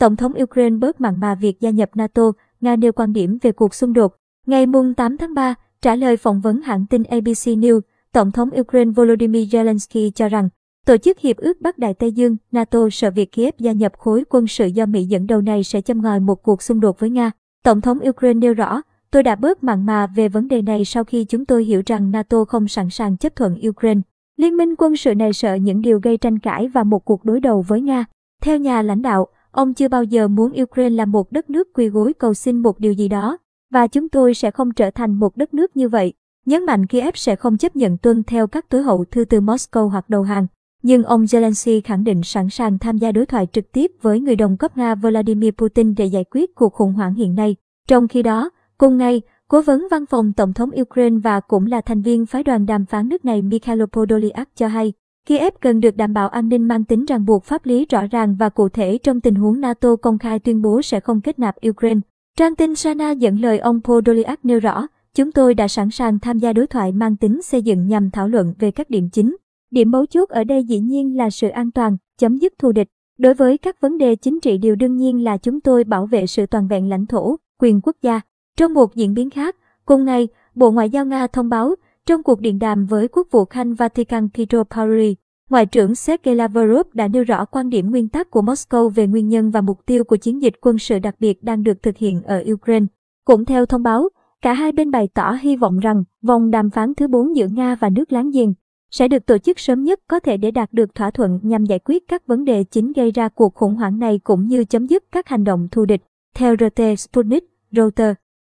Tổng thống Ukraine bớt mặn mà việc gia nhập NATO, Nga nêu quan điểm về cuộc xung đột. Ngày 8 tháng 3, trả lời phỏng vấn hãng tin ABC News, Tổng thống Ukraine Volodymyr Zelensky cho rằng Tổ chức Hiệp ước Bắc Đại Tây Dương, NATO sợ việc Kiev gia nhập khối quân sự do Mỹ dẫn đầu này sẽ châm ngòi một cuộc xung đột với Nga. Tổng thống Ukraine nêu rõ, tôi đã bớt mặn mà về vấn đề này sau khi chúng tôi hiểu rằng NATO không sẵn sàng chấp thuận Ukraine. Liên minh quân sự này sợ những điều gây tranh cãi và một cuộc đối đầu với Nga. Theo nhà lãnh đạo, ông chưa bao giờ muốn Ukraine là một đất nước quỳ gối cầu xin một điều gì đó, và chúng tôi sẽ không trở thành một đất nước như vậy. Nhấn mạnh Kiev sẽ không chấp nhận tuân theo các tối hậu thư từ Moscow hoặc đầu hàng. Nhưng ông Zelensky khẳng định sẵn sàng tham gia đối thoại trực tiếp với người đồng cấp Nga Vladimir Putin để giải quyết cuộc khủng hoảng hiện nay. Trong khi đó, cùng ngày, Cố vấn văn phòng Tổng thống Ukraine và cũng là thành viên phái đoàn đàm phán nước này Mikhailo Podolyak cho hay, Kiev cần được đảm bảo an ninh mang tính ràng buộc pháp lý rõ ràng và cụ thể trong tình huống NATO công khai tuyên bố sẽ không kết nạp Ukraine. Trang tin Sana dẫn lời ông Podolyak nêu rõ, chúng tôi đã sẵn sàng tham gia đối thoại mang tính xây dựng nhằm thảo luận về các điểm chính. Điểm mấu chốt ở đây dĩ nhiên là sự an toàn, chấm dứt thù địch. Đối với các vấn đề chính trị điều đương nhiên là chúng tôi bảo vệ sự toàn vẹn lãnh thổ, quyền quốc gia. Trong một diễn biến khác, cùng ngày, Bộ Ngoại giao Nga thông báo, trong cuộc điện đàm với Quốc vụ Khanh Vatican Pietro Parri, Ngoại trưởng Sergei Lavrov đã nêu rõ quan điểm nguyên tắc của Moscow về nguyên nhân và mục tiêu của chiến dịch quân sự đặc biệt đang được thực hiện ở Ukraine. Cũng theo thông báo, cả hai bên bày tỏ hy vọng rằng vòng đàm phán thứ 4 giữa Nga và nước láng giềng sẽ được tổ chức sớm nhất có thể để đạt được thỏa thuận nhằm giải quyết các vấn đề chính gây ra cuộc khủng hoảng này cũng như chấm dứt các hành động thù địch. Theo RT Sputnik, Reuters,